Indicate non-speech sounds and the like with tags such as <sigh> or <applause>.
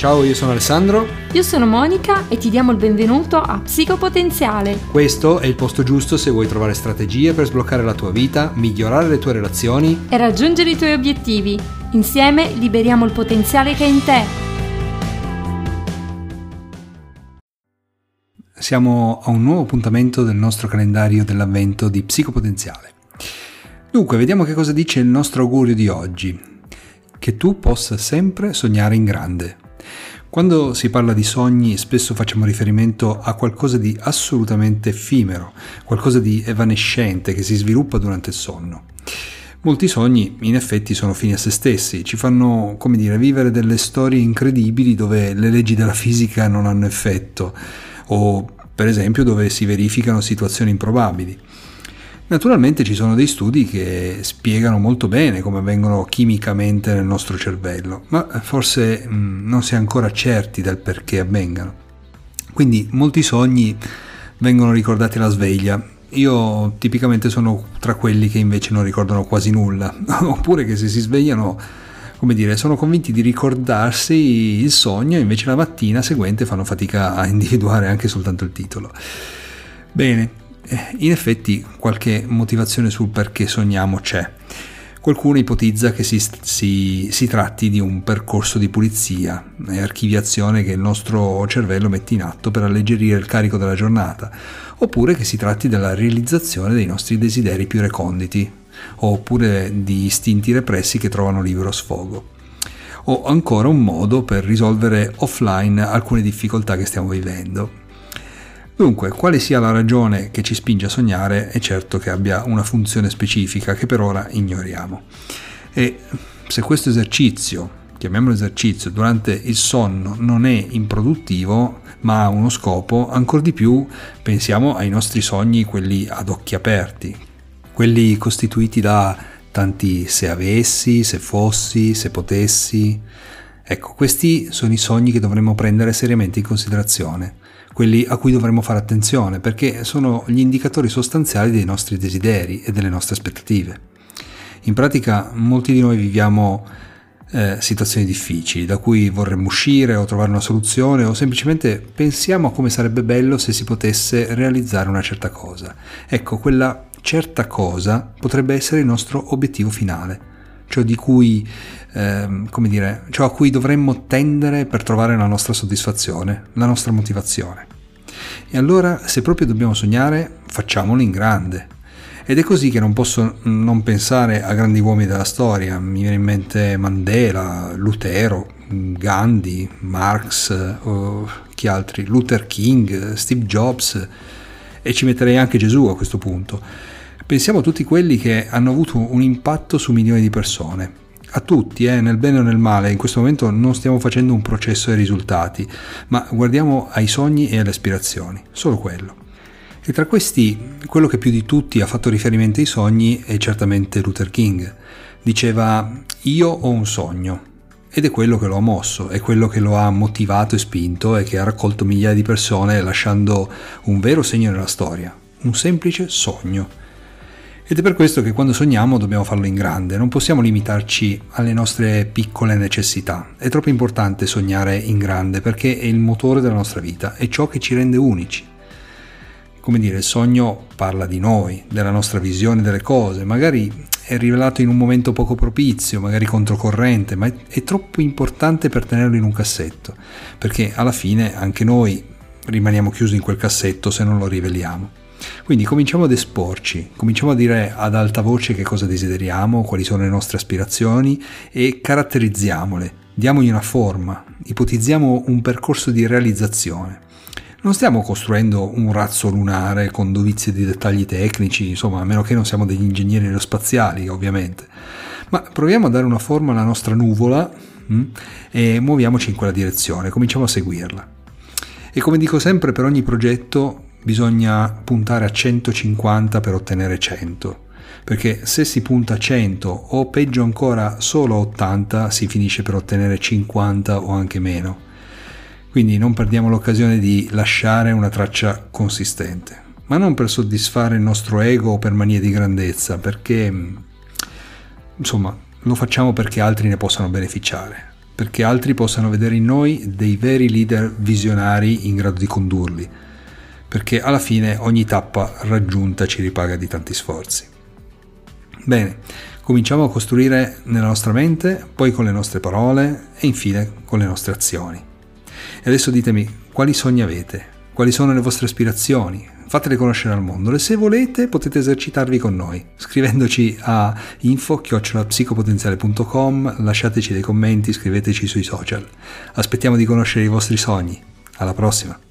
Ciao, io sono Alessandro. Io sono Monica e ti diamo il benvenuto a Psicopotenziale. Questo è il posto giusto se vuoi trovare strategie per sbloccare la tua vita, migliorare le tue relazioni e raggiungere i tuoi obiettivi. Insieme liberiamo il potenziale che è in te. Siamo a un nuovo appuntamento del nostro calendario dell'avvento di Psicopotenziale. Dunque, vediamo che cosa dice il nostro augurio di oggi. Che tu possa sempre sognare in grande. Quando si parla di sogni spesso facciamo riferimento a qualcosa di assolutamente effimero, qualcosa di evanescente che si sviluppa durante il sonno. Molti sogni in effetti sono fini a se stessi, ci fanno, come dire, vivere delle storie incredibili dove le leggi della fisica non hanno effetto o per esempio dove si verificano situazioni improbabili. Naturalmente ci sono dei studi che spiegano molto bene come avvengono chimicamente nel nostro cervello, ma forse mh, non si è ancora certi del perché avvengano. Quindi molti sogni vengono ricordati alla sveglia. Io tipicamente sono tra quelli che invece non ricordano quasi nulla, <laughs> oppure che se si svegliano, come dire, sono convinti di ricordarsi il sogno e invece la mattina seguente fanno fatica a individuare anche soltanto il titolo. Bene, in effetti qualche motivazione sul perché sogniamo c'è. Qualcuno ipotizza che si, si, si, tratti di un percorso di pulizia e archiviazione che il nostro cervello mette in atto per alleggerire il carico della giornata, oppure che si tratti della realizzazione dei nostri desideri più reconditi, oppure di istinti repressi che trovano libero sfogo, o ancora un modo per risolvere offline alcune difficoltà che stiamo vivendo. Dunque, quale sia la ragione che ci spinge a sognare è certo che abbia una funzione specifica che per ora ignoriamo. E se questo esercizio, chiamiamolo esercizio, durante il sonno non è improduttivo, ma ha uno scopo, ancora di più pensiamo ai nostri sogni, quelli ad occhi aperti, quelli costituiti da tanti se avessi, se fossi, se potessi. Ecco, questi sono i sogni che dovremmo prendere seriamente in considerazione quelli a cui dovremmo fare attenzione, perché sono gli indicatori sostanziali dei nostri desideri e delle nostre aspettative. In pratica molti di noi viviamo eh, situazioni difficili da cui vorremmo uscire o trovare una soluzione o semplicemente pensiamo a come sarebbe bello se si potesse realizzare una certa cosa. Ecco, quella certa cosa potrebbe essere il nostro obiettivo finale ciò, cui, eh, dire, ciò a cui dovremmo tendere per trovare la nostra soddisfazione, la nostra motivazione. E allora, se proprio dobbiamo sognare, facciamolo in grande. Ed è così che non posso non pensare a grandi uomini della storia. Mi viene in mente Mandela, Lutero, Gandhi, Marx, o chi altri, Luther King, Steve Jobs e ci metterei anche Gesù a questo punto Pensiamo a tutti quelli che hanno avuto un impatto su milioni di persone. A tutti, eh, nel bene o nel male, in questo momento non stiamo facendo un processo ai risultati, ma guardiamo ai sogni e alle aspirazioni, solo quello. E tra questi, quello che più di tutti ha fatto riferimento ai sogni è certamente Luther King. Diceva, io ho un sogno, ed è quello che lo ha mosso, è quello che lo ha motivato e spinto e che ha raccolto migliaia di persone lasciando un vero segno nella storia, un semplice sogno. Ed è per questo che quando sogniamo dobbiamo farlo in grande, non possiamo limitarci alle nostre piccole necessità. È troppo importante sognare in grande perché è il motore della nostra vita, è ciò che ci rende unici. Come dire, il sogno parla di noi, della nostra visione delle cose, magari è rivelato in un momento poco propizio, magari controcorrente, ma è troppo importante per tenerlo in un cassetto, perché alla fine anche noi rimaniamo chiusi in quel cassetto se non lo riveliamo. Quindi cominciamo ad esporci, cominciamo a dire ad alta voce che cosa desideriamo, quali sono le nostre aspirazioni e caratterizziamole, diamogli una forma, ipotizziamo un percorso di realizzazione. Non stiamo costruendo un razzo lunare con dovizie di dettagli tecnici, insomma, a meno che non siamo degli ingegneri aerospaziali, ovviamente, ma proviamo a dare una forma alla nostra nuvola mh, hm, e muoviamoci in quella direzione, cominciamo a seguirla. E come dico sempre, per ogni progetto bisogna puntare a 150 per ottenere 100 perché se si punta a 100 o peggio ancora solo a 80 si finisce per ottenere 50 o anche meno. Quindi non perdiamo l'occasione di lasciare una traccia consistente, ma non per soddisfare il nostro ego o per manie di grandezza, perché insomma lo facciamo perché altri ne possano beneficiare perché altri possano vedere in noi dei veri leader visionari in grado di condurli, perché alla fine ogni tappa raggiunta ci ripaga di tanti sforzi. Bene, cominciamo a costruire nella nostra mente, poi con le nostre parole e infine con le nostre azioni. E adesso ditemi quali sogni avete, quali sono le vostre aspirazioni, fatele conoscere al mondo e se volete potete esercitarvi con noi scrivendoci a info-psicopotenziale.com lasciateci dei commenti, scriveteci sui social. Aspettiamo di conoscere i vostri sogni. Alla prossima!